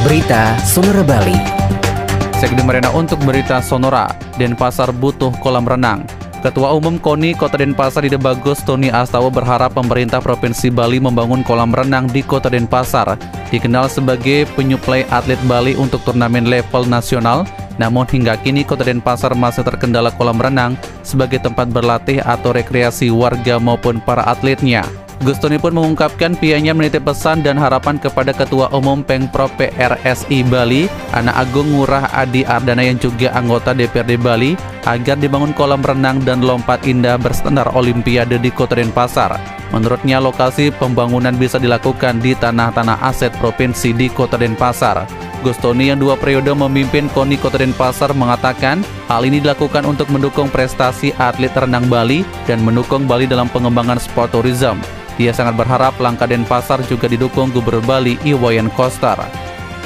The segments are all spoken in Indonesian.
Berita Sonora Bali. Sekdi Marina untuk berita Sonora, Denpasar butuh kolam renang. Ketua Umum KONI Kota Denpasar Ide Bagus Tony Astawa berharap pemerintah Provinsi Bali membangun kolam renang di Kota Denpasar. Dikenal sebagai penyuplai atlet Bali untuk turnamen level nasional, namun hingga kini Kota Denpasar masih terkendala kolam renang sebagai tempat berlatih atau rekreasi warga maupun para atletnya. Gustoni pun mengungkapkan pihaknya menitip pesan dan harapan kepada Ketua Umum Pengprov PRSI Bali, Anak Agung Ngurah Adi Ardana yang juga anggota DPRD Bali, agar dibangun kolam renang dan lompat indah berstandar Olimpiade di Kota Denpasar. Menurutnya lokasi pembangunan bisa dilakukan di tanah-tanah aset provinsi di Kota Denpasar. Gustoni yang dua periode memimpin KONI Kota Denpasar mengatakan hal ini dilakukan untuk mendukung prestasi atlet renang Bali dan mendukung Bali dalam pengembangan sport tourism. Ia sangat berharap langkah Denpasar juga didukung Gubernur Bali Iwayan Koster.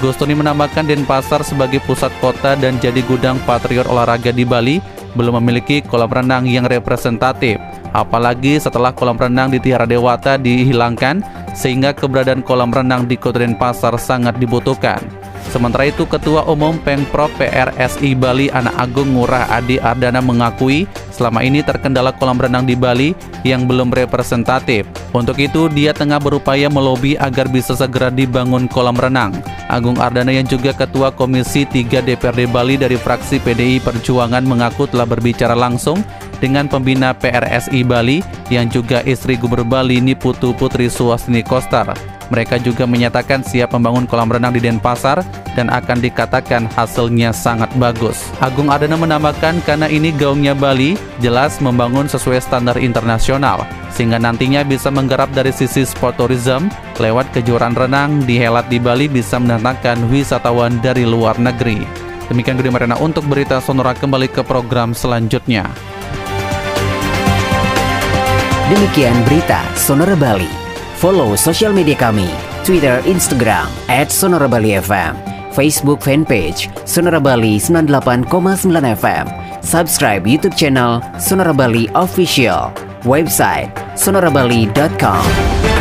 Gustoni menambahkan Denpasar sebagai pusat kota dan jadi gudang patriot olahraga di Bali belum memiliki kolam renang yang representatif. Apalagi setelah kolam renang di Tiara Dewata dihilangkan, sehingga keberadaan kolam renang di Kota Denpasar sangat dibutuhkan. Sementara itu, Ketua Umum Pengprov PRSI Bali Anak Agung Ngurah Adi Ardana mengakui selama ini terkendala kolam renang di Bali yang belum representatif. Untuk itu, dia tengah berupaya melobi agar bisa segera dibangun kolam renang. Agung Ardana yang juga Ketua Komisi 3 DPRD Bali dari fraksi PDI Perjuangan mengaku telah berbicara langsung dengan pembina PRSI Bali yang juga istri Gubernur Bali Niputu Putri Suwasni Kostar. Mereka juga menyatakan siap membangun kolam renang di Denpasar dan akan dikatakan hasilnya sangat bagus. Agung Ardana menambahkan karena ini gaungnya Bali jelas membangun sesuai standar internasional sehingga nantinya bisa menggarap dari sisi sport tourism lewat kejuaraan renang di Helat di Bali bisa mendatangkan wisatawan dari luar negeri. Demikian Gede Marina untuk berita Sonora kembali ke program selanjutnya. Demikian berita Sonora Bali. Follow sosial media kami, Twitter, Instagram, at Sonora Bali FM, Facebook fanpage, Sonora Bali 98,9 FM, subscribe YouTube channel Sonora Bali Official, website sonorabali.com.